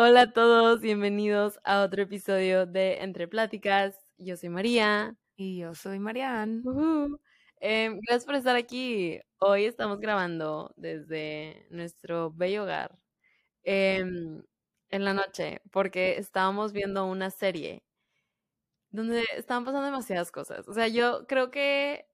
Hola a todos, bienvenidos a otro episodio de Entre Pláticas. Yo soy María. Y yo soy Marianne. Em, gracias por estar aquí. Hoy estamos grabando desde nuestro bello hogar em, en la noche porque estábamos viendo una serie donde estaban pasando demasiadas cosas. O sea, yo creo que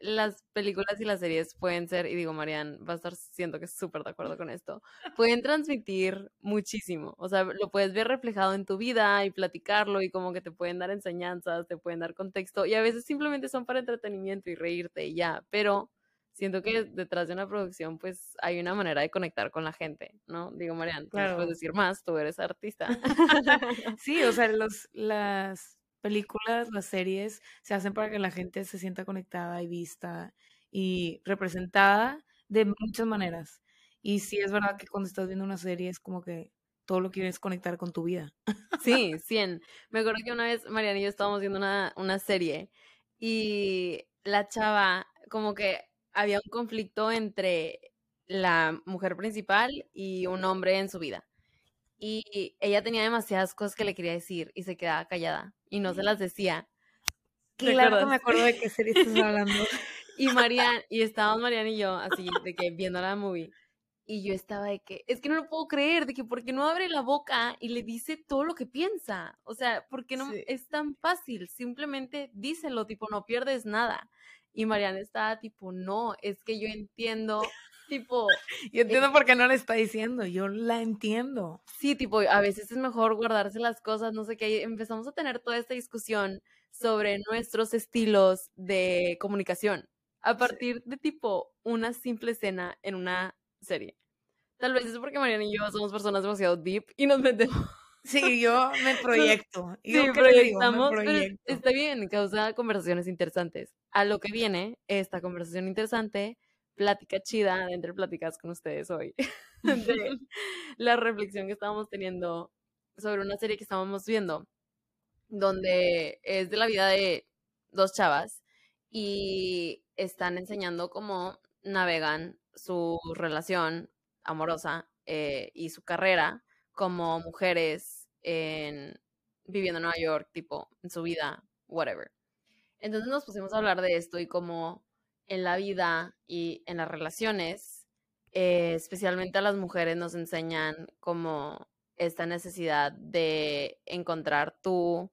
las películas y las series pueden ser, y digo, Marian va a estar, siento que es súper de acuerdo con esto, pueden transmitir muchísimo. O sea, lo puedes ver reflejado en tu vida y platicarlo y como que te pueden dar enseñanzas, te pueden dar contexto y a veces simplemente son para entretenimiento y reírte y ya, pero siento que detrás de una producción pues hay una manera de conectar con la gente, ¿no? Digo, Marian, claro. puedes decir más, tú eres artista. sí, o sea, los, las películas, las series se hacen para que la gente se sienta conectada y vista y representada de muchas maneras. Y sí es verdad que cuando estás viendo una serie es como que todo lo quieres conectar con tu vida. Sí, 100. Me acuerdo que una vez Mariana y yo estábamos viendo una, una serie y la chava, como que había un conflicto entre la mujer principal y un hombre en su vida. Y ella tenía demasiadas cosas que le quería decir y se quedaba callada y no se las decía. Claro que me acuerdo de qué serie estás hablando. y Marian, y estábamos Marian y yo así, de que viendo la movie. Y yo estaba de que, es que no lo puedo creer, de que porque no abre la boca y le dice todo lo que piensa. O sea, porque no es tan fácil, simplemente díselo, tipo, no pierdes nada. Y Mariana estaba tipo, no, es que yo entiendo tipo... Yo entiendo por qué no le está diciendo, yo la entiendo. Sí, tipo, a veces es mejor guardarse las cosas, no sé qué. Empezamos a tener toda esta discusión sobre nuestros estilos de comunicación a partir de tipo una simple escena en una serie. Tal vez es porque Mariana y yo somos personas demasiado deep y nos metemos. Sí, yo me proyecto. sí, proyectamos. está bien, causa conversaciones interesantes. A lo que viene esta conversación interesante plática chida de entre pláticas con ustedes hoy. de la reflexión que estábamos teniendo sobre una serie que estábamos viendo, donde es de la vida de dos chavas y están enseñando cómo navegan su relación amorosa eh, y su carrera como mujeres en, viviendo en Nueva York, tipo, en su vida, whatever. Entonces nos pusimos a hablar de esto y cómo en la vida y en las relaciones, eh, especialmente a las mujeres, nos enseñan como esta necesidad de encontrar tu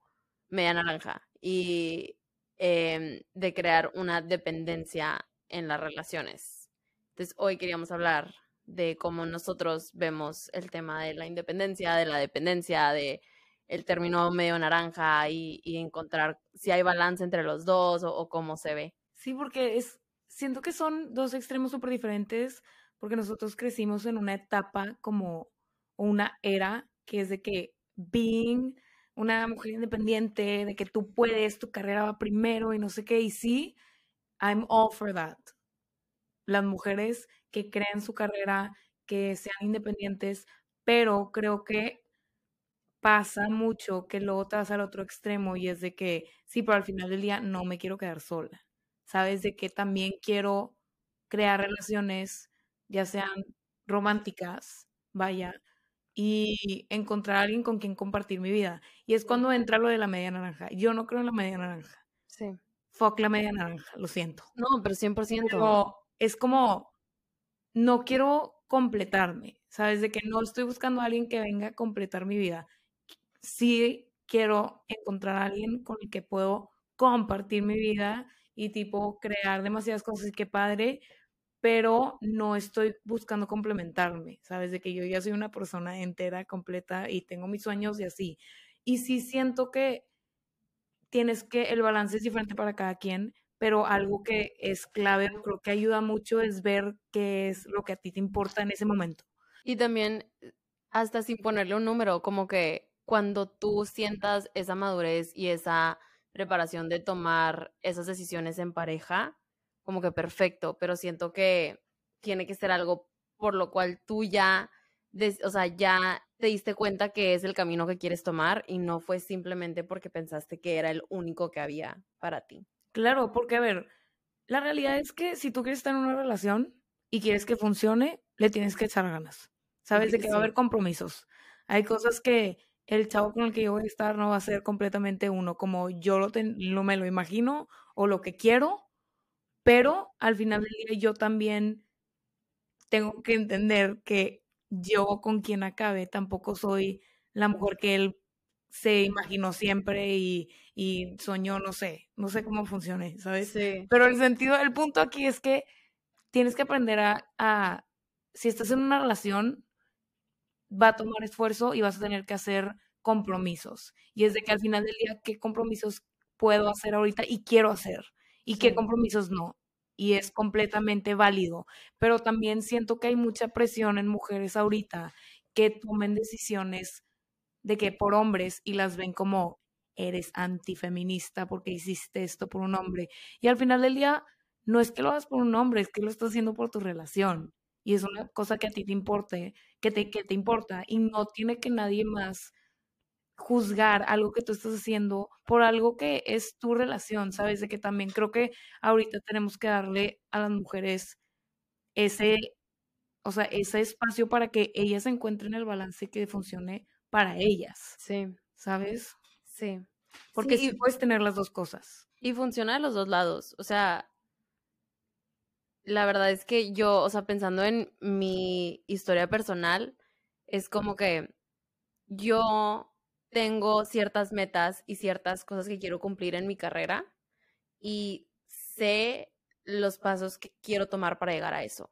media naranja y em, de crear una dependencia en las relaciones. Entonces, hoy queríamos hablar de cómo nosotros vemos el tema de la independencia, de la dependencia, de el término medio naranja y, encontrar si hay balance entre los dos o, o, cómo se ve. Sí, porque es, siento que son dos extremos súper diferentes porque nosotros crecimos en una etapa como una era que es de que being una mujer independiente, de que tú puedes, tu carrera va primero y no sé qué, y sí, I'm all for that. Las mujeres que crean su carrera, que sean independientes, pero creo que pasa mucho que luego te vas al otro extremo y es de que sí, pero al final del día no me quiero quedar sola sabes de que también quiero crear relaciones, ya sean románticas, vaya, y encontrar a alguien con quien compartir mi vida. Y es cuando entra lo de la media naranja. Yo no creo en la media naranja. Sí. Fuck la media naranja, lo siento. No, pero 100%. Pero es como, no quiero completarme, ¿sabes? De que no estoy buscando a alguien que venga a completar mi vida. Sí quiero encontrar a alguien con el que puedo compartir mi vida y tipo crear demasiadas cosas y qué padre, pero no estoy buscando complementarme, ¿sabes? De que yo ya soy una persona entera, completa y tengo mis sueños y así. Y sí siento que tienes que, el balance es diferente para cada quien, pero algo que es clave, creo que ayuda mucho es ver qué es lo que a ti te importa en ese momento. Y también, hasta sin ponerle un número, como que cuando tú sientas esa madurez y esa preparación de tomar esas decisiones en pareja, como que perfecto, pero siento que tiene que ser algo por lo cual tú ya, o sea, ya te diste cuenta que es el camino que quieres tomar y no fue simplemente porque pensaste que era el único que había para ti. Claro, porque a ver, la realidad es que si tú quieres estar en una relación y quieres que funcione, le tienes que echar ganas. Sabes de que va a haber compromisos. Hay cosas que el chavo con el que yo voy a estar no va a ser completamente uno, como yo lo, lo me lo imagino o lo que quiero, pero al final del día yo también tengo que entender que yo con quien acabe tampoco soy la mujer que él se imaginó siempre y, soñó, no sé, no sé cómo funcione, ¿sabes? Sí. Pero el sentido, el punto aquí es que tienes que aprender a, a, si estás en una relación, va a tomar esfuerzo y vas a tener que hacer compromisos. Y es de que al final del día, ¿qué compromisos puedo hacer ahorita y quiero hacer? ¿Y qué compromisos no? Y es completamente válido. Pero también siento que hay mucha presión en mujeres ahorita que tomen decisiones de que por hombres y las ven como eres antifeminista porque hiciste esto por un hombre. Y al final del día, no es que lo hagas por un hombre, es que lo estás haciendo por tu relación. Y es una cosa que a ti te importe, que te, que te importa. Y no tiene que nadie más juzgar algo que tú estás haciendo por algo que es tu relación, ¿sabes? De que también creo que ahorita tenemos que darle a las mujeres ese, o sea, ese espacio para que ellas encuentren el balance que funcione para ellas. Sí. ¿Sabes? Sí. Porque sí, puedes tener las dos cosas. Y funciona de los dos lados. O sea, la verdad es que yo, o sea, pensando en mi historia personal, es como que yo tengo ciertas metas y ciertas cosas que quiero cumplir en mi carrera y sé los pasos que quiero tomar para llegar a eso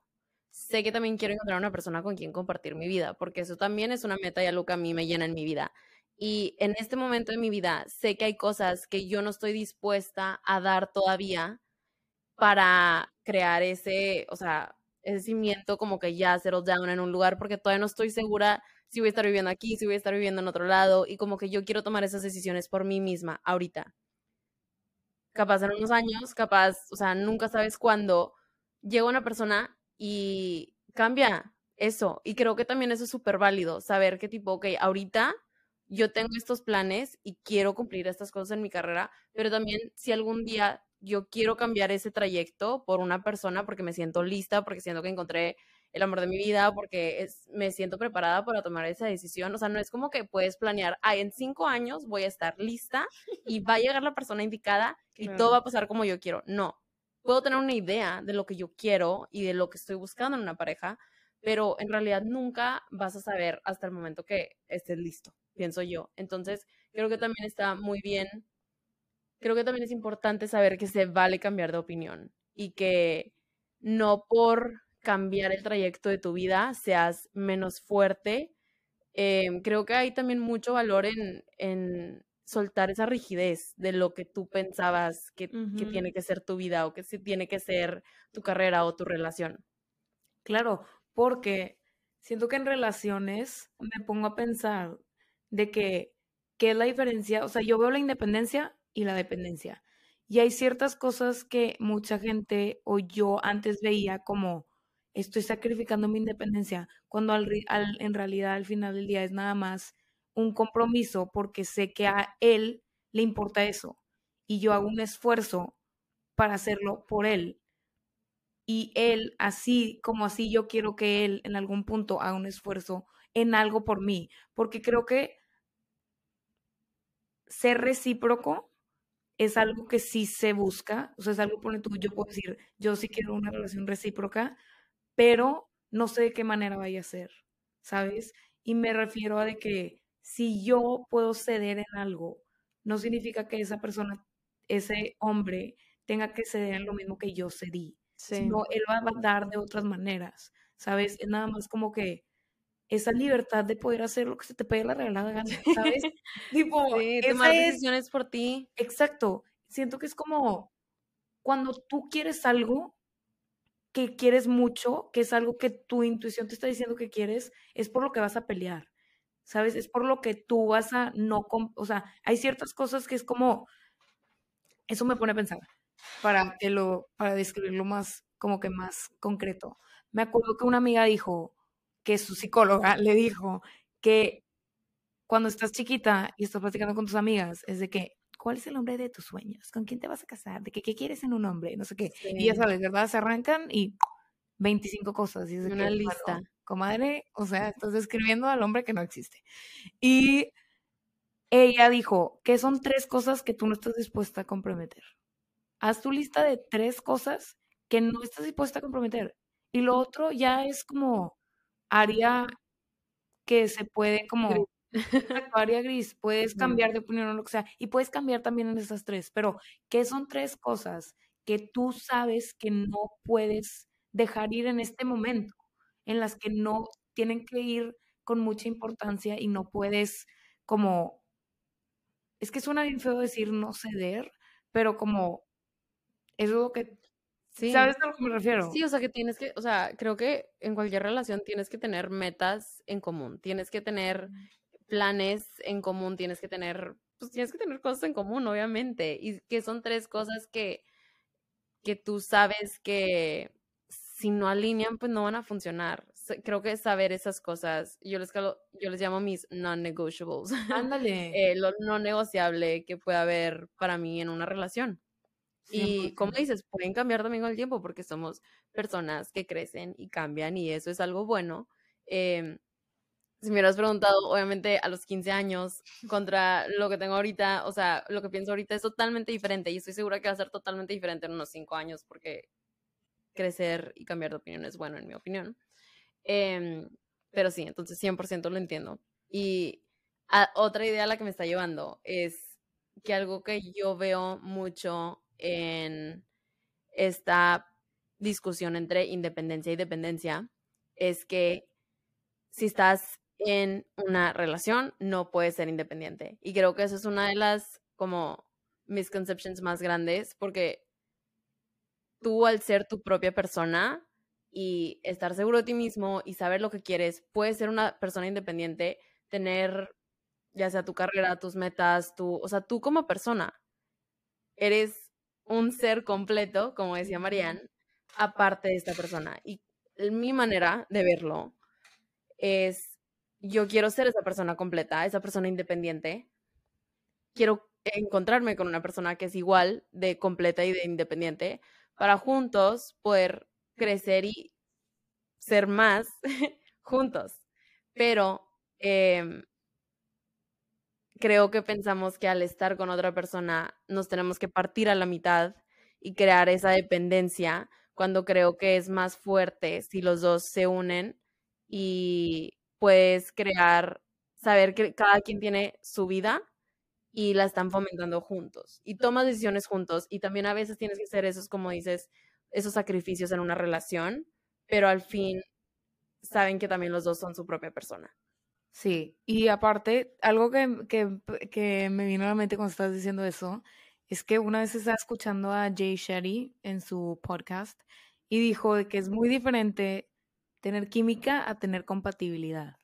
sé que también quiero encontrar una persona con quien compartir mi vida, porque eso también es una meta y algo que a mí me llena en mi vida. Y en este momento de mi vida sé que hay cosas que yo no estoy dispuesta a dar todavía para crear ese, o sea, ese cimiento como que ya settle down en un lugar, porque todavía no estoy segura si voy a estar viviendo aquí, si voy a estar viviendo en otro lado, y como que yo quiero tomar esas decisiones por mí misma ahorita. Capaz en unos años, capaz, o sea, nunca sabes cuándo llega una persona y cambia eso. Y creo que también eso es súper válido, saber que tipo, ok, ahorita yo tengo estos planes y quiero cumplir estas cosas en mi carrera, pero también si algún día yo quiero cambiar ese trayecto por una persona porque me siento lista, porque siento que encontré el amor de mi vida, porque es, me siento preparada para tomar esa decisión. O sea, no es como que puedes planear, ay, en cinco años voy a estar lista y va a llegar la persona indicada y todo va a pasar como yo quiero. No, puedo tener una idea de lo que yo quiero y de lo que estoy buscando en una pareja, pero en realidad nunca vas a saber hasta el momento que estés listo, pienso yo. Entonces, creo que también está muy bien, creo que también es importante saber que se vale cambiar de opinión y que no por cambiar el trayecto de tu vida seas menos fuerte. Em, creo que hay también mucho valor en, en soltar esa rigidez de lo que tú pensabas que, tiene que ser tu vida o que tiene que ser tu carrera o tu relación. Claro, porque siento que en relaciones me pongo a pensar de que, ¿qué es la diferencia? O sea, yo veo la independencia y la dependencia. Y hay ciertas cosas que mucha gente o yo antes veía como estoy sacrificando mi independencia, cuando en realidad al final del día es nada más un compromiso porque sé que a él le importa eso y yo hago un esfuerzo para hacerlo por él. Y él, así como así, yo quiero que él en algún punto haga un esfuerzo en algo por mí, porque creo que ser recíproco es algo que sí se busca, o sea, es algo por tú, yo puedo decir, yo sí quiero una relación recíproca, pero no sé de qué manera vaya a ser, ¿sabes? Y me refiero a de que si yo puedo ceder en algo, no significa que esa persona, ese hombre, tenga que ceder en lo mismo que yo cedí, sino él va a dar de otras maneras, ¿sabes? Es nada más como que esa libertad de poder hacer lo que se te pegue la regalada gana, ¿sabes? tipo, sí, tomar decisiones por ti. Exacto. Siento que es como cuando tú quieres algo que quieres mucho, que es algo que tu intuición te está diciendo que quieres, es por lo que vas a pelear. ¿sabes? Es por lo que tú vas a no, o sea, hay ciertas cosas que es como, eso me pone a pensar, para, que lo, para describirlo más, como que más concreto. Me acuerdo que una amiga dijo, que su psicóloga le dijo que cuando estás chiquita y estás platicando con tus amigas, es de que, ¿cuál es el hombre de tus sueños? ¿Con quién te vas a casar? ¿De que, qué quieres en un hombre? No sé qué. Y ya sabes, ¿verdad? Se arrancan y 25 cosas. Y es una lista. comadre, o sea, estás describiendo al hombre que no existe. Y ella dijo, ¿qué son tres cosas que tú no estás dispuesta a comprometer? Haz tu lista de tres cosas que no estás dispuesta a comprometer. Y lo otro ya es como área que se puede como área gris, puedes cambiar de opinión o lo que sea, y puedes cambiar también en esas tres, pero ¿qué son tres cosas que tú sabes que no puedes dejar ir en este momento, en las que no tienen que ir con mucha importancia y no puedes como, es que suena bien feo decir no ceder, pero como, eso es lo que ¿Sabes a lo que me refiero? Sí, o sea, que tienes que, o sea, creo que en cualquier relación tienes que tener metas en común, tienes que tener planes en común, tienes que tener, pues tienes que tener cosas en común, obviamente, y que son tres cosas que, que tú sabes que si no alinean, pues no van a funcionar. Creo que saber esas cosas, yo les, yo les llamo mis non-negotiables. Ándale. eh, lo no negociable que puede haber para mí en una relación. Y como dices, pueden cambiar también con el tiempo porque somos personas que crecen y cambian y eso es algo bueno. Eh, si me hubieras preguntado, obviamente a los 15 años contra lo que tengo ahorita, o sea, lo que pienso ahorita es totalmente diferente y estoy segura que va a ser totalmente diferente en unos 5 años porque crecer y cambiar de opinión es bueno, en mi opinión. Eh, pero sí, entonces 100% lo entiendo. Y otra idea a la que me está llevando es que algo que yo veo mucho en esta discusión entre independencia y dependencia es que si estás en una relación no puedes ser independiente. Y creo que eso es una de las como misconceptions más grandes porque tú al ser tu propia persona y estar seguro de ti mismo y saber lo que quieres, puedes ser una persona independiente, tener ya sea tu carrera, tus metas, tu, o sea, tú como persona eres un ser completo, como decía Marianne, aparte de esta persona. Y mi manera de verlo es, yo quiero ser esa persona completa, esa persona independiente. Quiero encontrarme con una persona que es igual de completa y de independiente para juntos poder crecer y ser más juntos. Pero eh, creo que pensamos que al estar con otra persona nos tenemos que partir a la mitad y crear esa dependencia, cuando creo que es más fuerte si los dos se unen y puedes crear, saber que cada quien tiene su vida y la están fomentando juntos y tomas decisiones juntos y también a veces tienes que hacer esos, como dices, esos sacrificios en una relación, pero al fin saben que también los dos son su propia persona. Sí, y aparte, algo que, que, me vino a la mente cuando estás diciendo eso, es que una vez estaba escuchando a Jay Shetty en su podcast y dijo de que es muy diferente tener química a tener compatibilidad.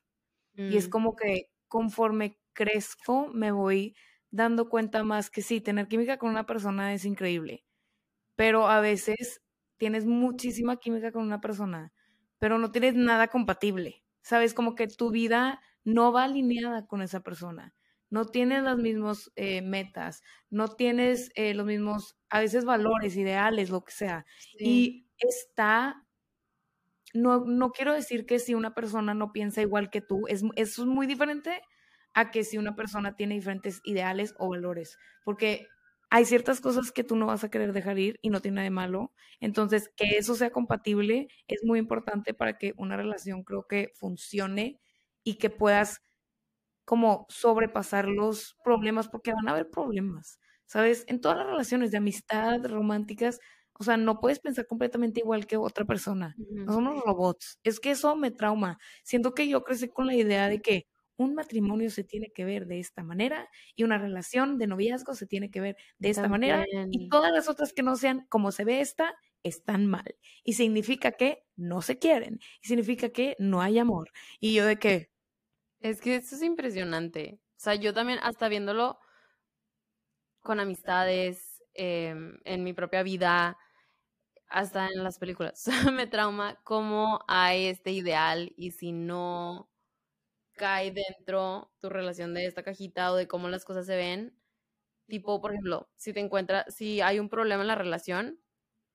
Y es mm. como que conforme crezco me voy dando cuenta más que sí, tener química con una persona es increíble, pero a veces tienes muchísima química con una persona, pero no tienes nada compatible. Sabes, como que tu vida no va alineada con esa persona. No tienes las mismas eh, metas, no tienes eh, los mismos, a veces valores, ideales, lo que sea. Y está, no, no quiero decir que si una persona no piensa igual que tú, es, eso es muy diferente a que si una persona tiene diferentes ideales o valores, porque hay ciertas cosas que tú no vas a querer dejar ir y no tiene nada de malo. Entonces, que eso sea compatible es muy importante para que una relación creo que funcione y que puedas como sobrepasar los problemas, porque van a haber problemas, ¿sabes? En todas las relaciones de amistad, románticas, o sea, no puedes pensar completamente igual que otra persona. No somos robots. Es que eso me trauma. Siento que yo crecí con la idea de que un matrimonio se tiene que ver de esta manera y una relación de noviazgo se tiene que ver de esta manera y todas las otras que no sean como se ve esta están mal. Y significa que no se quieren. Y significa que no hay amor. Y yo de que, es que eso es impresionante. O sea, yo también, hasta viéndolo con amistades, em, en mi propia vida, hasta en las películas, me trauma cómo hay este ideal y si no cae dentro tu relación de esta cajita o de cómo las cosas se ven. Tipo, por ejemplo, si te encuentras, si hay un problema en la relación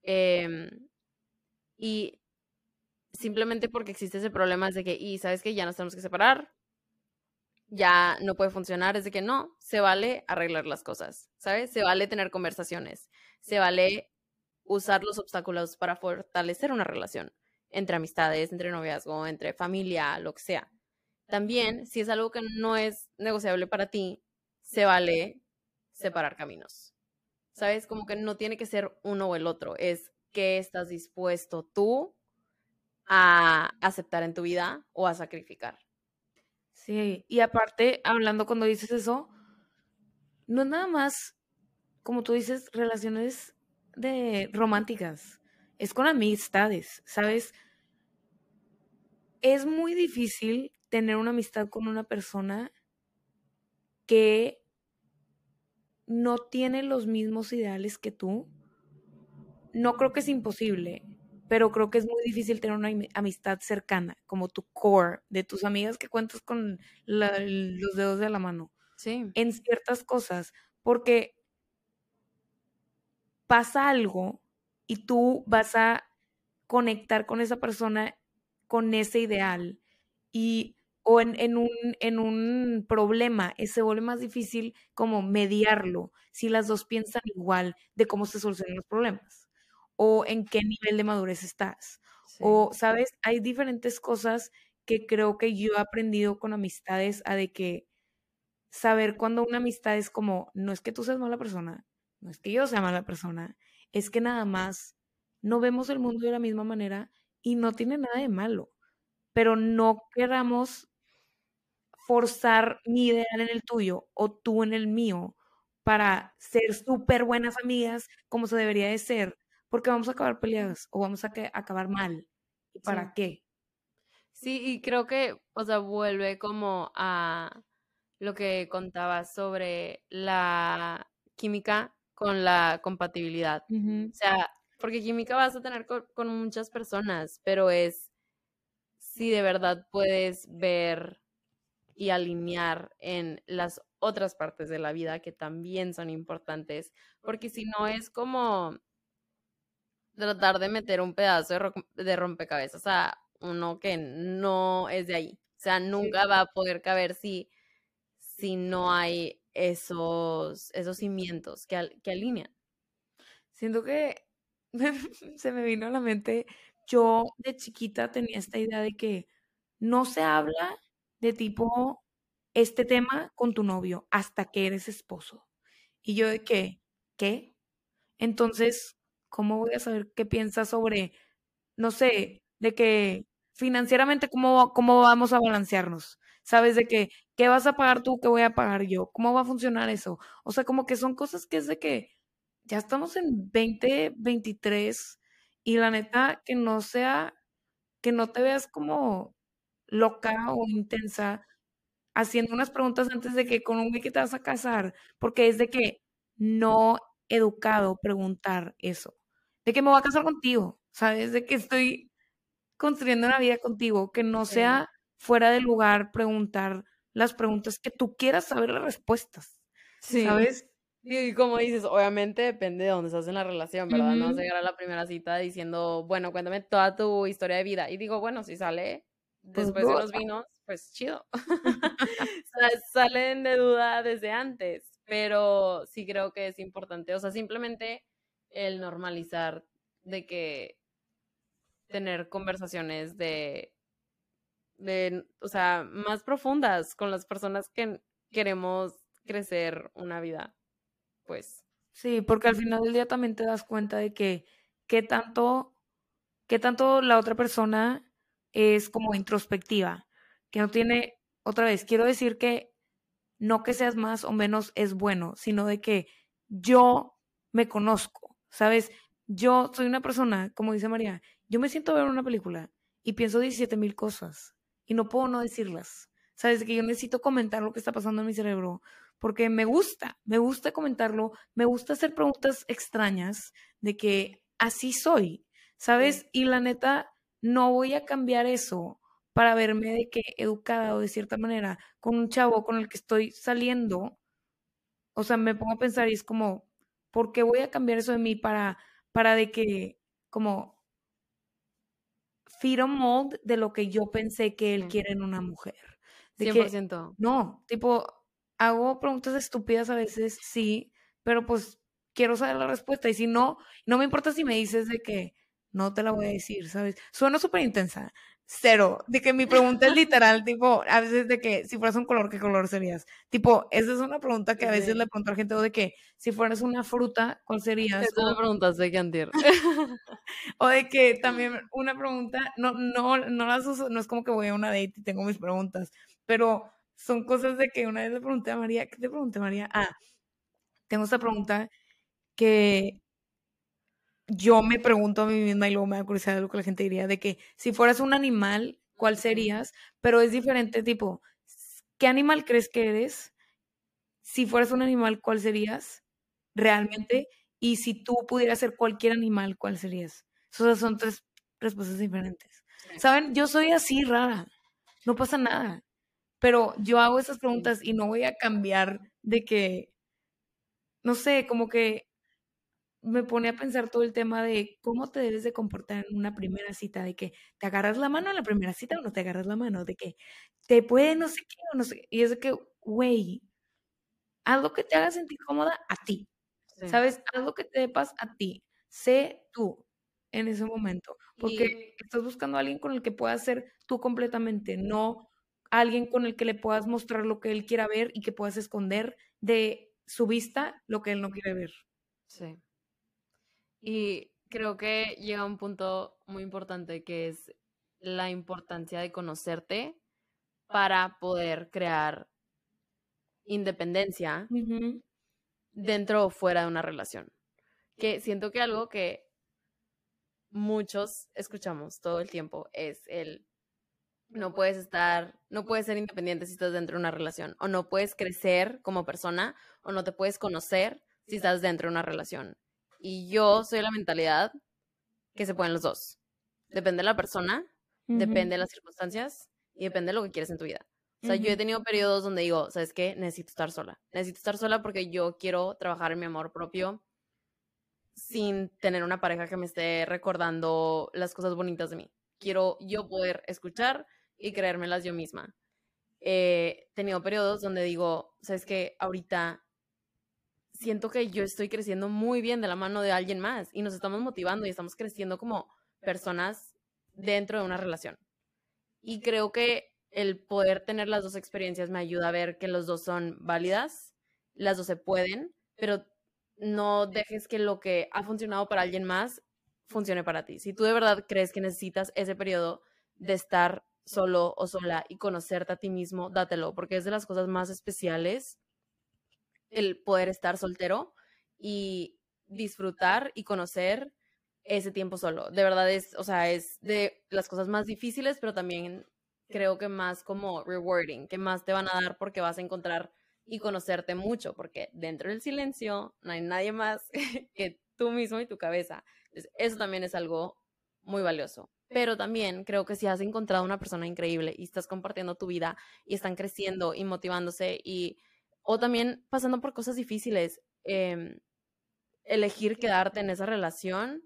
em, y simplemente porque existe ese problema es de que, y sabes que ya nos tenemos que separar, ya no puede funcionar, es de que no, se vale arreglar las cosas, ¿sabes? Se vale tener conversaciones, se vale usar los obstáculos para fortalecer una relación entre amistades, entre noviazgo, entre familia, lo que sea. También, si es algo que no es negociable para ti, se vale separar caminos. ¿Sabes? Como que no tiene que ser uno o el otro, es que estás dispuesto tú a aceptar en tu vida o a sacrificar. Sí, y aparte, hablando cuando dices eso, no es nada más, como tú dices, relaciones de románticas, es con amistades, ¿sabes? Es muy difícil tener una amistad con una persona que no tiene los mismos ideales que tú. No creo que es imposible, pero creo que es muy difícil tener una amistad cercana, como tu core, de tus amigas que cuentas con los dedos de la mano. Sí. En ciertas cosas, porque pasa algo y tú vas a conectar con esa persona con ese ideal y o en, en, un, en un problema se vuelve más difícil como mediarlo si las dos piensan igual de cómo se solucionan los problemas o en qué nivel de madurez estás. O, ¿sabes? Hay diferentes cosas que creo que yo he aprendido con amistades a de que saber cuando una amistad es como, no es que tú seas mala persona, no es que yo sea mala persona, es que nada más no vemos el mundo de la misma manera y no tiene nada de malo, pero no queramos forzar mi ideal en el tuyo o tú en el mío para ser súper buenas amigas como se debería de ser, porque vamos a acabar peleadas o vamos a acabar mal. ¿Y para qué? Sí, y creo que, o sea, vuelve como a lo que contabas sobre la química con la compatibilidad. O sea, porque química vas a tener con, con, muchas personas, pero es si de verdad puedes ver y alinear en las otras partes de la vida que también son importantes, porque si no es como tratar de meter un pedazo de, rompecabezas a uno que no es de ahí. O sea, nunca va a poder caber si, si no hay esos, esos cimientos que, que alinean. Siento que se me vino a la mente, yo de chiquita tenía esta idea de que no se habla de tipo este tema con tu novio hasta que eres esposo. Y yo de que, ¿qué? Entonces, ¿cómo voy a saber qué piensas sobre, no sé, de que financieramente cómo, cómo vamos a balancearnos? ¿Sabes? De que, ¿qué vas a pagar tú? ¿Qué voy a pagar yo? ¿Cómo va a funcionar eso? O sea, como que son cosas que es de que ya estamos en 2023 y la neta que no sea, que no te veas como loca o intensa haciendo unas preguntas antes de que con un güey que te vas a casar, porque es de que no educado preguntar eso. De que me voy a casar contigo, ¿sabes? De que estoy construyendo una vida contigo, que no sea fuera de lugar preguntar las preguntas que tú quieras saber las respuestas. Sí. ¿Sabes? Y como dices, obviamente depende de dónde estás en la relación, ¿verdad? No vas a llegar a la primera cita diciendo, bueno, cuéntame toda tu historia de vida. Y digo, bueno, si sale pues después de los vinos, pues chido. Salen de duda desde antes pero sí creo que es importante, o sea, simplemente el normalizar de que tener conversaciones de, de, o sea, más profundas con las personas que queremos crecer una vida, pues. Sí, porque al final del día también te das cuenta de que qué tanto, qué tanto la otra persona es como introspectiva, que no tiene, otra vez, quiero decir que no que seas más o menos es bueno, sino de que yo me conozco, ¿sabes? Yo soy una persona, como dice María, yo me siento a ver una película y pienso 17 mil cosas y no puedo no decirlas. ¿Sabes? Que yo necesito comentar lo que está pasando en mi cerebro porque me gusta, me gusta comentarlo, me gusta hacer preguntas extrañas de que así soy, ¿sabes? Y la neta, no voy a cambiar eso para verme de que educada o de cierta manera con un chavo con el que estoy saliendo, o sea, me pongo a pensar y es como, ¿por qué voy a cambiar eso de mí para, para de que, como, fit mold de lo que yo pensé que él quiere en una mujer. De 100%. no, tipo, hago preguntas estúpidas a veces, sí, pero pues quiero saber la respuesta. Y si no, no me importa si me dices de que no te la voy a decir, ¿sabes? Suena súper intensa. Cero. De que mi pregunta es literal, tipo, a veces de que si fueras un color, ¿qué color serías? Tipo, esa es una pregunta que a veces le pregunto a la gente, o de que si fueras una fruta, ¿cuál serías? Esa es la pregunta de que o de que también una pregunta, no, no, no las uso, no es como que voy a una date y tengo mis preguntas, pero son cosas de que una vez le pregunté a María, ¿qué te pregunté, María? Ah, tengo esta pregunta que yo me pregunto a mí misma y luego me da curiosidad de lo que la gente diría, de que si fueras un animal, ¿cuál serías? Pero es diferente, tipo, ¿qué animal crees que eres? Si fueras un animal, ¿cuál serías realmente? Y si tú pudieras ser cualquier animal, ¿cuál serías? Esas son tres respuestas diferentes. ¿Saben? Yo soy así rara, no pasa nada, pero yo hago esas preguntas y no voy a cambiar de que, no sé, como que me pone a pensar todo el tema de cómo te debes de comportar en una primera cita, de que te agarras la mano en la primera cita o no te agarras la mano, de que te puede no sé qué o no sé, y es de que, güey, haz lo que te haga sentir cómoda a ti, ¿sabes? Haz lo que te dé paz a ti, sé tú en ese momento, porque estás buscando a alguien con el que puedas ser tú completamente, no alguien con el que le puedas mostrar lo que él quiera ver y que puedas esconder de su vista lo que él no quiere ver. Sí. Y creo que llega un punto muy importante que es la importancia de conocerte para poder crear independencia dentro o fuera de una relación. Que siento que algo que muchos escuchamos todo el tiempo es el no puedes estar, no puedes ser independiente si estás dentro de una relación, o no puedes crecer como persona, o no te puedes conocer si estás dentro de una relación. Y yo soy la mentalidad que se pueden los dos. Depende de la persona, depende de las circunstancias y depende de lo que quieres en tu vida. O sea, yo he tenido periodos donde digo, ¿sabes qué? Necesito estar sola. Necesito estar sola porque yo quiero trabajar en mi amor propio sin tener una pareja que me esté recordando las cosas bonitas de mí. Quiero yo poder escuchar y creérmelas yo misma. he tenido periodos donde digo, ¿sabes qué? Ahorita siento que yo estoy creciendo muy bien de la mano de alguien más y nos estamos motivando y estamos creciendo como personas dentro de una relación. Y creo que el poder tener las dos experiencias me ayuda a ver que los dos son válidas, las dos se pueden, pero no dejes que lo que ha funcionado para alguien más funcione para ti. Si tú de verdad crees que necesitas ese periodo de estar solo o sola y conocerte a ti mismo, dátelo, porque es de las cosas más especiales el poder estar soltero y disfrutar y conocer ese tiempo solo. De verdad es, o sea, es de las cosas más difíciles, pero también creo que más como rewarding, que más te van a dar porque vas a encontrar y conocerte mucho, porque dentro del silencio no hay nadie más que tú mismo y tu cabeza. eso también es algo muy valioso. Pero también creo que si has encontrado una persona increíble y estás compartiendo tu vida y están creciendo y motivándose y o también pasando por cosas difíciles, em, elegir quedarte en esa relación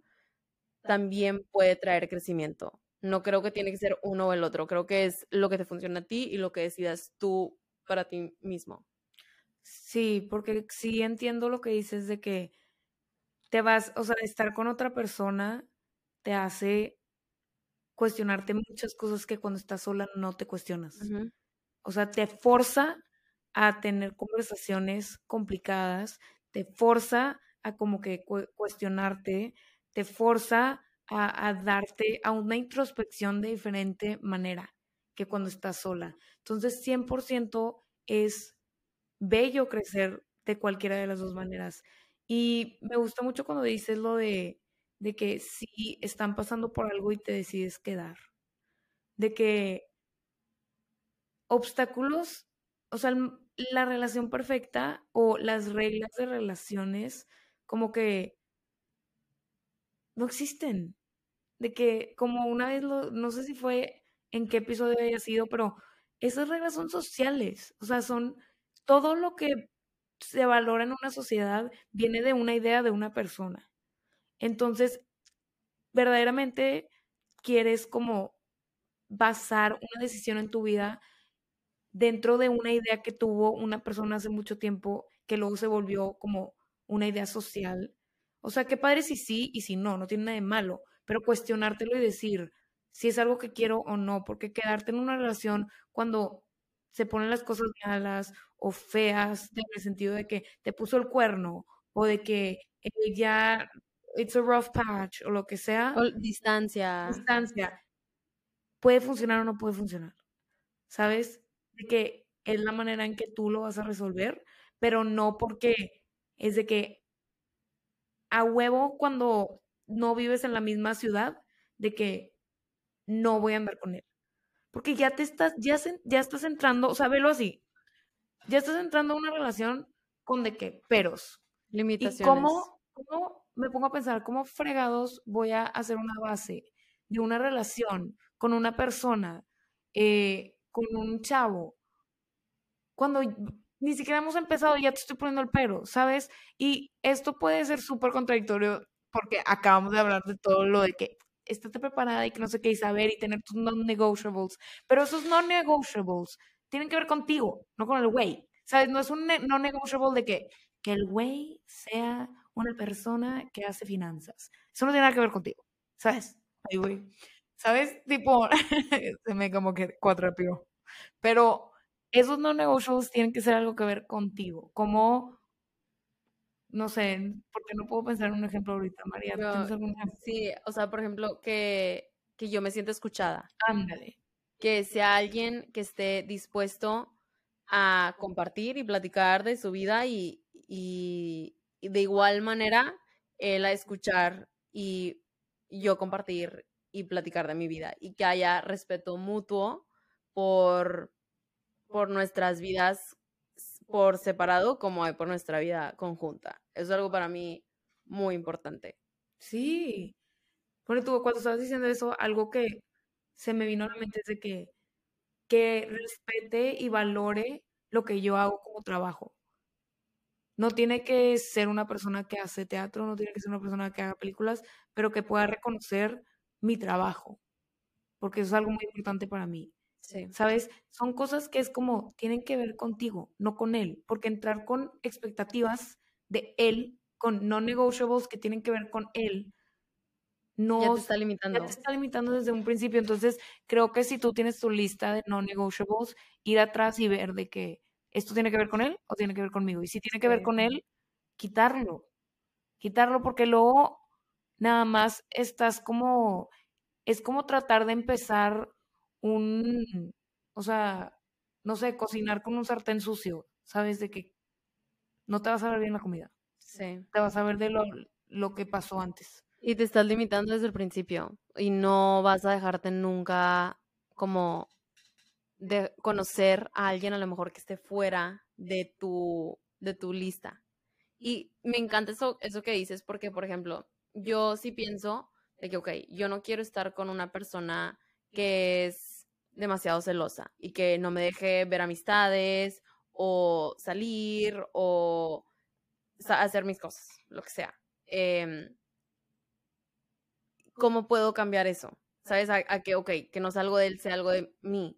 también puede traer crecimiento. No creo que tiene que ser uno o el otro, creo que es lo que te funciona a ti y lo que decidas tú para ti mismo. Sí, porque sí entiendo lo que dices de que te vas, o sea, estar con otra persona te hace cuestionarte muchas cosas que cuando estás sola no te cuestionas. O sea, te forza a tener conversaciones complicadas, te forza a como que cuestionarte, te forza a, darte a una introspección de diferente manera que cuando estás sola. Entonces, 100% es bello crecer de cualquiera de las dos maneras. Y me gusta mucho cuando dices lo de, de que si están pasando por algo y te decides quedar. De que obstáculos, o sea, la relación perfecta o las reglas de relaciones como que no existen. De que como una vez, lo, no sé si fue en qué episodio haya sido, pero esas reglas son sociales, o sea, son todo lo que se valora en una sociedad viene de una idea de una persona. Entonces, verdaderamente, quieres como basar una decisión en tu vida dentro de una idea que tuvo una persona hace mucho tiempo que luego se volvió como una idea social. O sea, qué padre si sí y si no, no tiene nada de malo, pero cuestionártelo y decir si es algo que quiero o no, porque quedarte en una relación cuando se ponen las cosas malas o feas, en el sentido de que te puso el cuerno o de que ya it's a rough patch o lo que sea. O distancia. Distancia. Puede funcionar o no puede funcionar. ¿Sabes? De que es la manera en que tú lo vas a resolver, pero no porque es de que a huevo cuando no vives en la misma ciudad, de que no voy a andar con él. Porque ya te estás, ya, ya estás entrando, o sea, velo así, ya estás entrando a una relación con de qué, peros. Limitaciones. ¿Y cómo, cómo me pongo a pensar, cómo fregados voy a hacer una base de una relación con una persona, eh, con un chavo, cuando ni siquiera hemos empezado ya te estoy poniendo el pero, ¿sabes? Y esto puede ser súper contradictorio porque acabamos de hablar de todo lo de que estate preparada y que no sé qué, y saber y tener tus non-negotiables. Pero esos non-negotiables tienen que ver contigo, no con el güey. ¿Sabes? No es un non-negotiable de que, que el güey sea una persona que hace finanzas. Eso no tiene nada que ver contigo. ¿Sabes? Ay, güey. ¿Sabes? Tipo, se me como que cuatro de Pero esos non-negotiables tienen que ser algo que ver contigo. Como no sé, porque no puedo pensar en un ejemplo ahorita, María. ¿tienes algún ejemplo? Sí, o sea, por ejemplo, que, que yo me sienta escuchada. Ándale. Que sea alguien que esté dispuesto a compartir y platicar de su vida y, y, de igual manera él a escuchar y yo compartir y platicar de mi vida y que haya respeto mutuo por, por nuestras vidas por separado como hay por nuestra vida conjunta. Eso es algo para mí muy importante. Sí. Bueno, tú cuando estabas diciendo eso, algo que se me vino a la mente es de que, que respete y valore lo que yo hago como trabajo. No tiene que ser una persona que hace teatro, no tiene que ser una persona que haga películas, pero que pueda reconocer mi trabajo, porque eso es algo muy importante para mí. ¿Sabes? Son cosas que es como, tienen que ver contigo, no con él, porque entrar con expectativas de él, con non-negotiables que tienen que ver con él, no ya te está limitando. Ya te está limitando desde un principio. Entonces, creo que si tú tienes tu lista de non-negotiables, ir atrás y ver de que esto tiene que ver con él o tiene que ver conmigo. Y si tiene que ver con él, quitarlo. Quitarlo porque luego nada más estás como, es como tratar de empezar un, o sea, no sé, cocinar con un sartén sucio, ¿sabes? De que no te vas a ver bien la comida. Sí. Te vas a ver de lo, lo que pasó antes. Y te estás limitando desde el principio y no vas a dejarte nunca como de conocer a alguien a lo mejor que esté fuera de tu, de tu lista. Y me encanta eso, eso que dices porque, por ejemplo, yo sí pienso de que, ok, yo no quiero estar con una persona que es demasiado celosa y que no me deje ver amistades o salir o hacer mis cosas, lo que sea. Em, ¿Cómo puedo cambiar eso? ¿Sabes? A, que, ok, que no sea algo de él, sea algo de mí,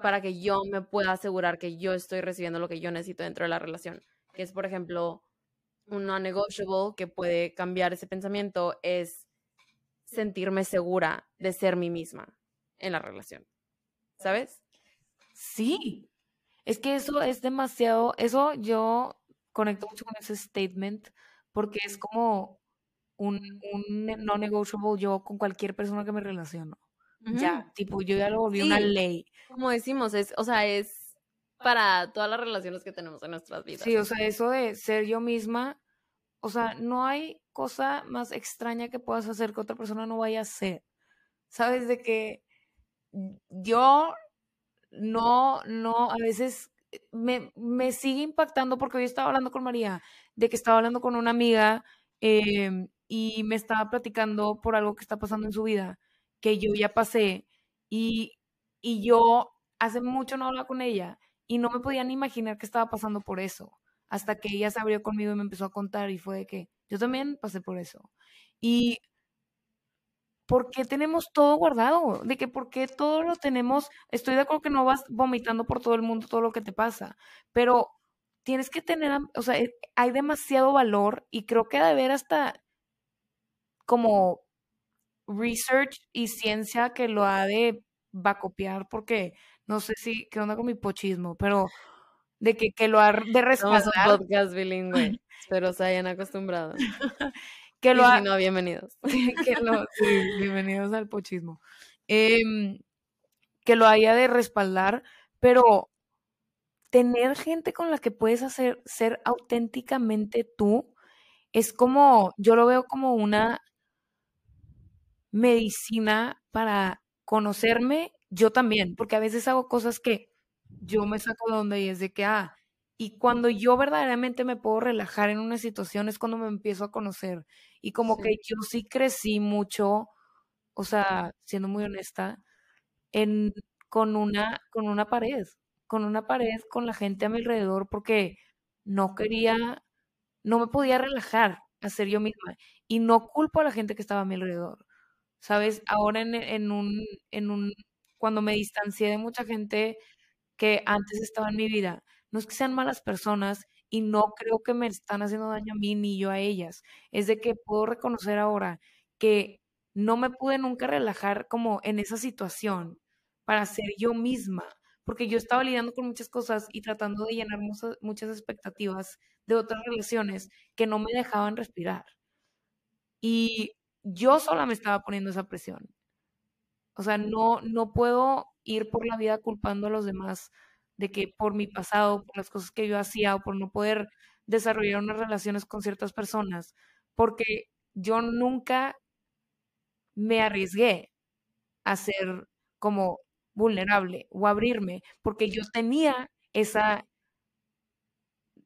para que yo me pueda asegurar que yo estoy recibiendo lo que yo necesito dentro de la relación. Que es, por ejemplo, un non-negotiable que puede cambiar ese pensamiento es sentirme segura de ser mí misma en la relación. ¿Sabes? Sí. Es que eso es demasiado, eso yo conecto mucho con ese statement porque es como un, un no negotiable yo con cualquier persona que me relaciono. Ya, tipo, yo ya lo volví una ley. Como decimos, es, o sea, es para todas las relaciones que tenemos en nuestras vidas. Sí, o sea, eso de ser yo misma, o sea, no hay cosa más extraña que puedas hacer que otra persona no vaya a hacer. ¿Sabes? De que yo no, no, a veces me, me, sigue impactando porque hoy estaba hablando con María, de que estaba hablando con una amiga em, y me estaba platicando por algo que está pasando en su vida, que yo ya pasé y, y yo hace mucho no hablaba con ella y no me podía ni imaginar que estaba pasando por eso, hasta que ella se abrió conmigo y me empezó a contar y fue de que yo también pasé por eso. Y ¿por qué tenemos todo guardado? De que por qué todo lo tenemos, estoy de acuerdo que no vas vomitando por todo el mundo todo lo que te pasa, pero tienes que tener, o sea, eh, hay demasiado valor y creo que debe haber hasta como research y ciencia que lo ha de va a copiar porque no sé si qué onda con mi pochismo, pero de que, que lo ha de respaldar. un podcast bilingüe, pero se hayan acostumbrado. que lo ha, no, bienvenidos. que lo, bienvenidos al pochismo. Em, que lo haya de respaldar, pero tener gente con la que puedes hacer ser auténticamente tú es como, yo lo veo como una medicina para conocerme yo también, porque a veces hago cosas que yo me saco de donde y es de que, ah, y cuando yo verdaderamente me puedo relajar en una situación es cuando me empiezo a conocer. Y como que yo sí crecí mucho, o sea, siendo muy honesta, en, con, una, con una pared, con una pared, con la gente a mi alrededor, porque no quería, no me podía relajar a ser yo misma. Y no culpo a la gente que estaba a mi alrededor. ¿Sabes? Ahora en, en un, en un, cuando me distancié de mucha gente que antes estaba en mi vida, no es que sean malas personas y no creo que me están haciendo daño a mí ni yo a ellas. Es de que puedo reconocer ahora que no me pude nunca relajar como en esa situación para ser yo misma, porque yo estaba lidiando con muchas cosas y tratando de llenar muchas, expectativas de otras relaciones que no me dejaban respirar. Y yo sola me estaba poniendo esa presión. O sea, no, no puedo ir por la vida culpando a los demás de que por mi pasado, por las cosas que yo hacía o por no poder desarrollar unas relaciones con ciertas personas, porque yo nunca me arriesgué a ser como vulnerable o abrirme, porque yo tenía esa,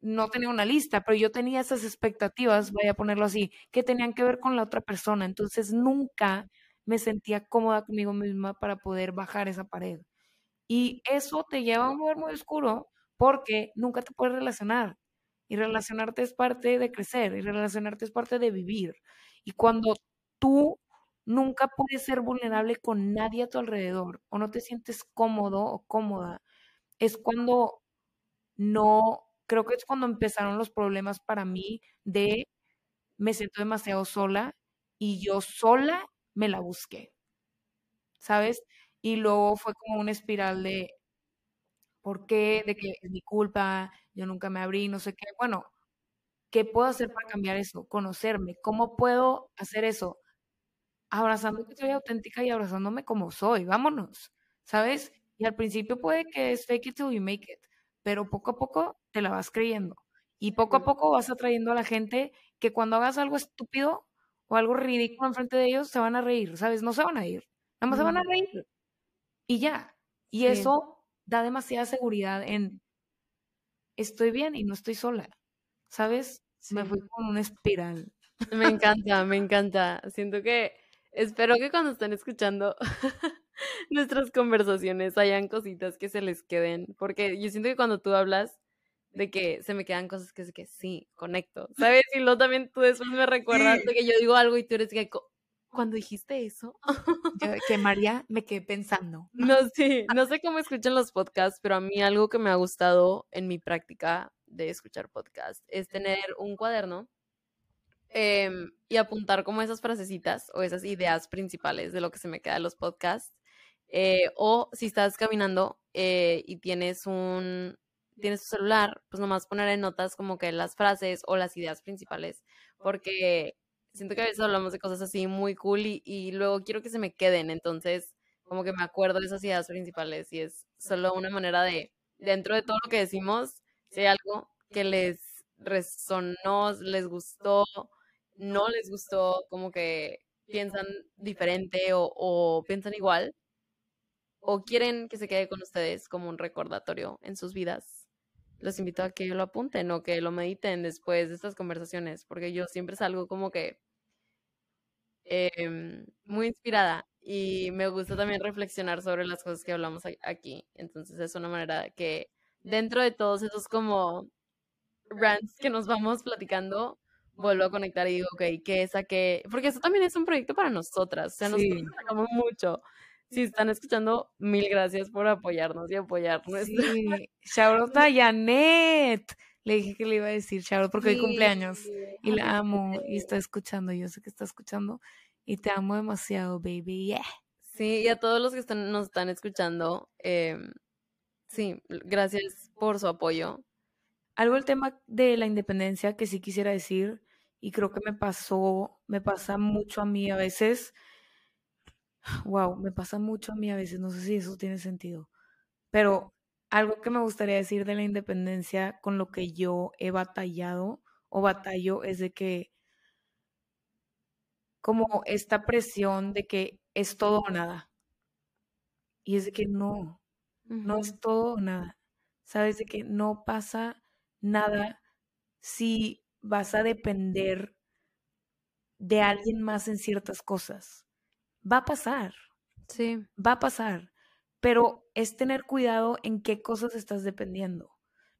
no tenía una lista, pero yo tenía esas expectativas, voy a ponerlo así, que tenían que ver con la otra persona. Entonces nunca me sentía cómoda conmigo misma para poder bajar esa pared. Y eso te lleva a un lugar muy oscuro porque nunca te puedes relacionar. Y relacionarte es parte de crecer, y relacionarte es parte de vivir. Y cuando tú nunca puedes ser vulnerable con nadie a tu alrededor o no te sientes cómodo o cómoda, es cuando no, creo que es cuando empezaron los problemas para mí de me siento demasiado sola y yo sola me la busqué. ¿Sabes? Y luego fue como una espiral de, ¿por qué? De que es mi culpa, yo nunca me abrí, no sé qué. Bueno, ¿qué puedo hacer para cambiar eso? Conocerme. ¿Cómo puedo hacer eso? Abrazando que soy auténtica y abrazándome como soy. Vámonos, ¿sabes? Y al principio puede que es fake it till you make it, pero poco a poco te la vas creyendo. Y poco a poco vas atrayendo a la gente que cuando hagas algo estúpido o algo ridículo enfrente de ellos, se van a reír, ¿sabes? No se van a ir, nada más se van a reír y ya. Y eso da demasiada seguridad en estoy bien y no estoy sola. ¿Sabes? Me fui con una espiral. Me encanta, me encanta. Siento que espero que cuando estén escuchando nuestras conversaciones hayan cositas que se les queden, porque yo siento que cuando tú hablas de que se me quedan cosas que es que sí, conecto, ¿sabes? Y luego también tú después me recuerdas de que yo digo algo y tú eres que cuando dijiste eso. que María me quedé pensando. No, sí, no sé cómo escuchan los podcasts, pero a mí algo que me ha gustado en mi práctica de escuchar podcast es tener un cuaderno em, y apuntar como esas frasecitas o esas ideas principales de lo que se me queda de los podcasts. Eh, o si estás caminando eh, y tienes un tienes tu celular, pues nomás poner en notas como que las frases o las ideas principales, porque siento que a veces hablamos de cosas así muy cool y, luego quiero que se me queden, entonces como que me acuerdo de esas ideas principales y es solo una manera de, dentro de todo lo que decimos, si hay algo que les resonó, les gustó, no les gustó, como que piensan diferente o, o piensan igual, o quieren que se quede con ustedes como un recordatorio en sus vidas, los invito a que lo apunten o que lo mediten después de estas conversaciones, porque yo siempre salgo como que Em, muy inspirada y me gusta también reflexionar sobre las cosas que hablamos aquí. Entonces es una manera que dentro de todos esos como rants que nos vamos platicando, vuelvo a conectar y digo, ok, ¿qué saqué? Porque eso también es un proyecto para nosotras, o sea, nos nosotros mucho. Si están escuchando, mil gracias por apoyarnos y apoyarnos. Sí. Shout a Janet. Le dije que le iba a decir shout porque hoy cumpleaños y la amo y está escuchando. Yo sé que está escuchando y te amo demasiado, baby. Yeah. Sí, y a todos los que están, nos están escuchando, em, sí, gracias por su apoyo. Algo del tema de la independencia que sí quisiera decir, y creo que me pasó, me pasa mucho a mí a veces. Wow, me pasa mucho a mí a veces, no sé si eso tiene sentido. Pero algo que me gustaría decir de la independencia con lo que yo he batallado o batallo es de que como esta presión de que es todo o nada. Y es de que no, no es todo o nada. Sabes de que no pasa nada si vas a depender de alguien más en ciertas cosas. Va a pasar. Sí. Va a pasar. Pero es tener cuidado en qué cosas estás dependiendo.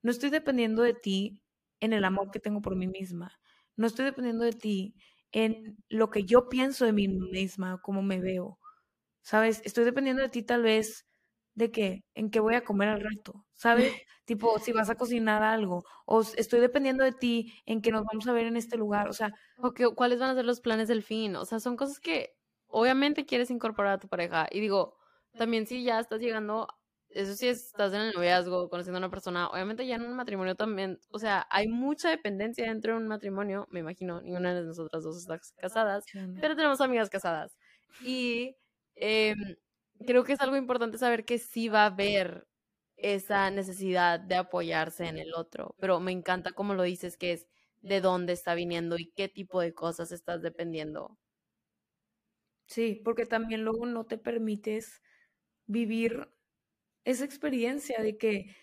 No estoy dependiendo de ti en el amor que tengo por mí misma. No estoy dependiendo de ti en lo que yo pienso de mí misma, cómo me veo. ¿Sabes? Estoy dependiendo de ti tal vez de qué, en qué voy a comer al rato, ¿sabes? tipo, si vas a cocinar algo, o estoy dependiendo de ti en que nos vamos a ver en este lugar, o sea. O que, cuáles van a ser los planes del fin, o sea, son cosas que obviamente quieres incorporar a tu pareja. Y digo, también si ya estás llegando, eso sí, estás en el noviazgo, conociendo a una persona, obviamente ya en un matrimonio también, o sea, hay mucha dependencia dentro de un matrimonio, me imagino, ninguna de nosotras dos está casadas, pero tenemos amigas casadas. Y eh, creo que es algo importante saber que sí va a haber esa necesidad de apoyarse en el otro, pero me encanta como lo dices, que es de dónde está viniendo y qué tipo de cosas estás dependiendo. Sí, porque también luego no te permites vivir esa experiencia de que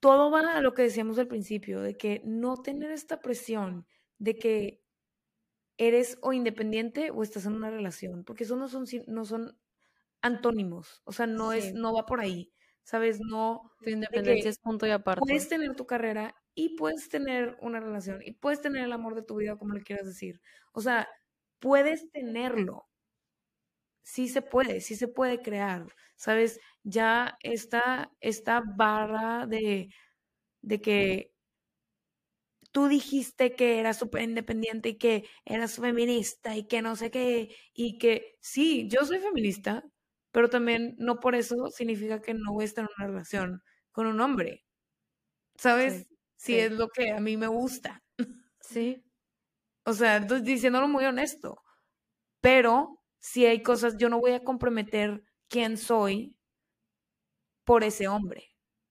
todo va a lo que decíamos al principio, de que no tener esta presión de que eres o independiente o estás en una relación, porque eso no son, no son antónimos, o sea, no es, no va por ahí, ¿sabes? No. Tu independencia es punto y aparte. Puedes tener tu carrera y puedes tener una relación y puedes tener el amor de tu vida, como le quieras decir. O sea, puedes tenerlo. Sí se puede, sí se puede crear, ¿sabes? Ya está esta barra de, de que tú dijiste que eras súper independiente y que eras feminista y que no sé qué, y que sí, yo soy feminista, pero también no por eso significa que no voy a estar en una relación con un hombre. ¿Sabes? si es lo que a mí me gusta. Sí. O sea, entonces diciéndolo muy honesto. Pero si hay cosas, yo no voy a comprometer quién soy por ese hombre.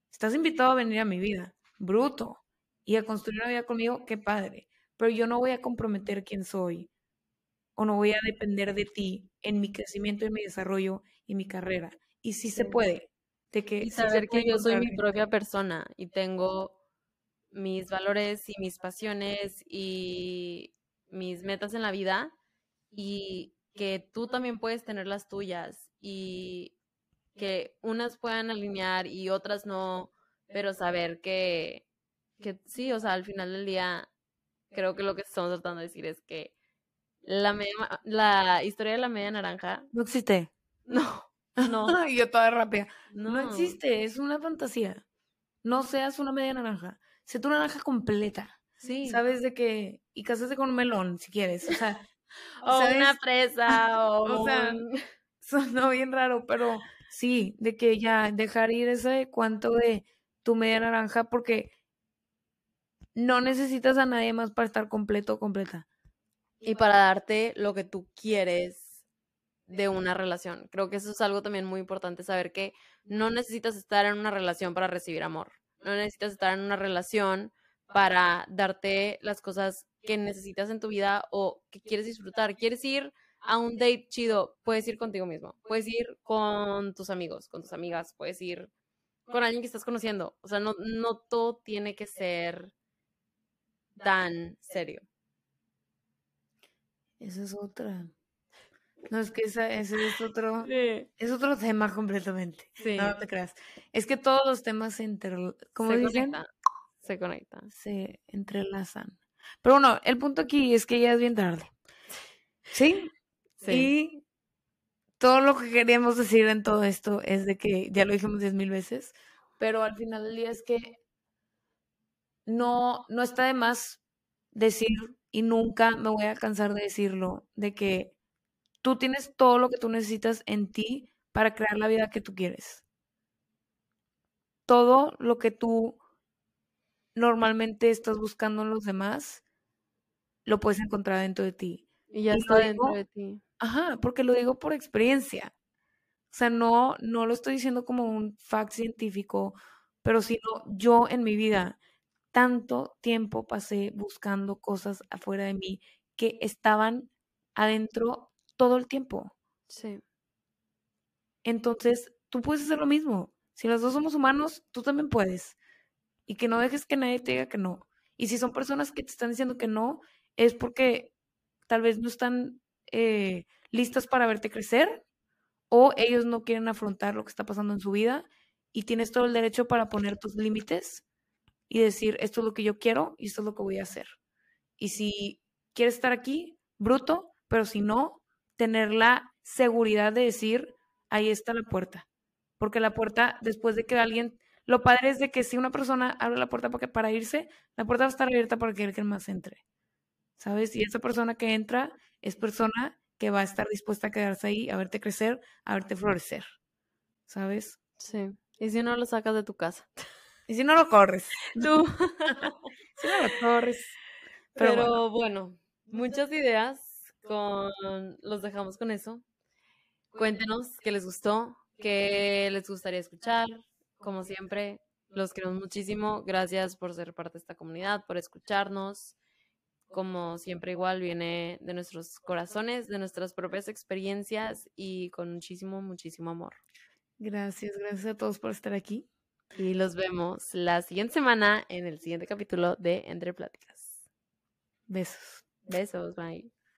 Estás invitado a venir a mi vida. Bruto y a construir una vida conmigo, qué padre. Pero yo no voy a comprometer quién soy o no voy a depender de ti en mi crecimiento, en mi desarrollo y mi carrera. Y sí, se puede. De que, saber que yo soy mi propia persona y tengo mis valores y mis pasiones y mis metas en la vida y que tú también puedes tener las tuyas y que unas puedan alinear y otras no, pero saber que que sí, o sea, al final del día, creo que lo que estamos tratando de decir es que la, media, la historia de la media naranja. No existe. No, no. y yo toda rápida. No. existe, es una fantasía. No seas una media naranja. Sé tu naranja completa. Sí. Sabes de que. Y cásate con un melón si quieres. O sea. o una presa. O, o sea, sonó bien raro, pero sí, de que ya dejar ir ese cuanto de tu media naranja, porque no necesitas a nadie más para estar completo o completa. Y para darte lo que tú quieres de una relación. Creo que eso es algo también muy importante, saber que no necesitas estar en una relación para recibir amor. No necesitas estar en una relación para darte las cosas que necesitas en tu vida o que quieres disfrutar. Quieres ir a un date chido, puedes ir contigo mismo, puedes ir con tus amigos, con tus amigas, puedes ir con alguien que estás conociendo. O sea, no, no todo tiene que ser tan serio. Esa es otra. No, es que esa, ese es otro, es otro tema completamente. No te creas. Es que todos los temas se inter... ¿Cómo dicen? Se conectan. Se entrelazan. Pero bueno, el punto aquí es que ya es bien tarde. ¿Sí? Sí. Y todo lo que queríamos decir en todo esto es de que, ya lo dijimos diez mil veces, pero al final del día es que no, no está de más decir, y nunca me voy a cansar de decirlo, de que tú tienes todo lo que tú necesitas en ti para crear la vida que tú quieres. Todo lo que tú normalmente estás buscando en los demás, lo puedes encontrar dentro de ti. Y ya está dentro de ti. Ajá, porque lo digo por experiencia. O sea, no, no lo estoy diciendo como un fact científico, pero sino yo en mi vida tanto tiempo pasé buscando cosas afuera de mí que estaban adentro todo el tiempo. Sí. Entonces, tú puedes hacer lo mismo. Si los dos somos humanos, tú también puedes. Y que no dejes que nadie te diga que no. Y si son personas que te están diciendo que no, es porque tal vez no están eh, listas para verte crecer o ellos no quieren afrontar lo que está pasando en su vida y tienes todo el derecho para poner tus límites y decir, esto es lo que yo quiero y esto es lo que voy a hacer. Y si quieres estar aquí, bruto, pero si no, tener la seguridad de decir, ahí está la puerta. Porque la puerta, después de que alguien, lo padre es de que si una persona abre la puerta para, para irse, la puerta va a estar abierta para que alguien más entre. ¿Sabes? Y esa persona que entra es persona que va a estar dispuesta a quedarse ahí, a verte crecer, a verte florecer. ¿Sabes? Sí. Y si no lo sacas de tu casa. Y si no lo corres. Tú. si no lo corres. Pero, bueno. muchas ideas. Con... Los dejamos con eso. Cuéntenos qué les gustó, qué les gustaría escuchar. Como siempre, los queremos muchísimo. Gracias por ser parte de esta comunidad, por escucharnos como siempre igual, viene de nuestros corazones, de nuestras propias experiencias y con muchísimo, muchísimo amor. Gracias, gracias a todos por estar aquí. Y los vemos la siguiente semana en el siguiente capítulo de Entre Pláticas. Besos. Besos, bye.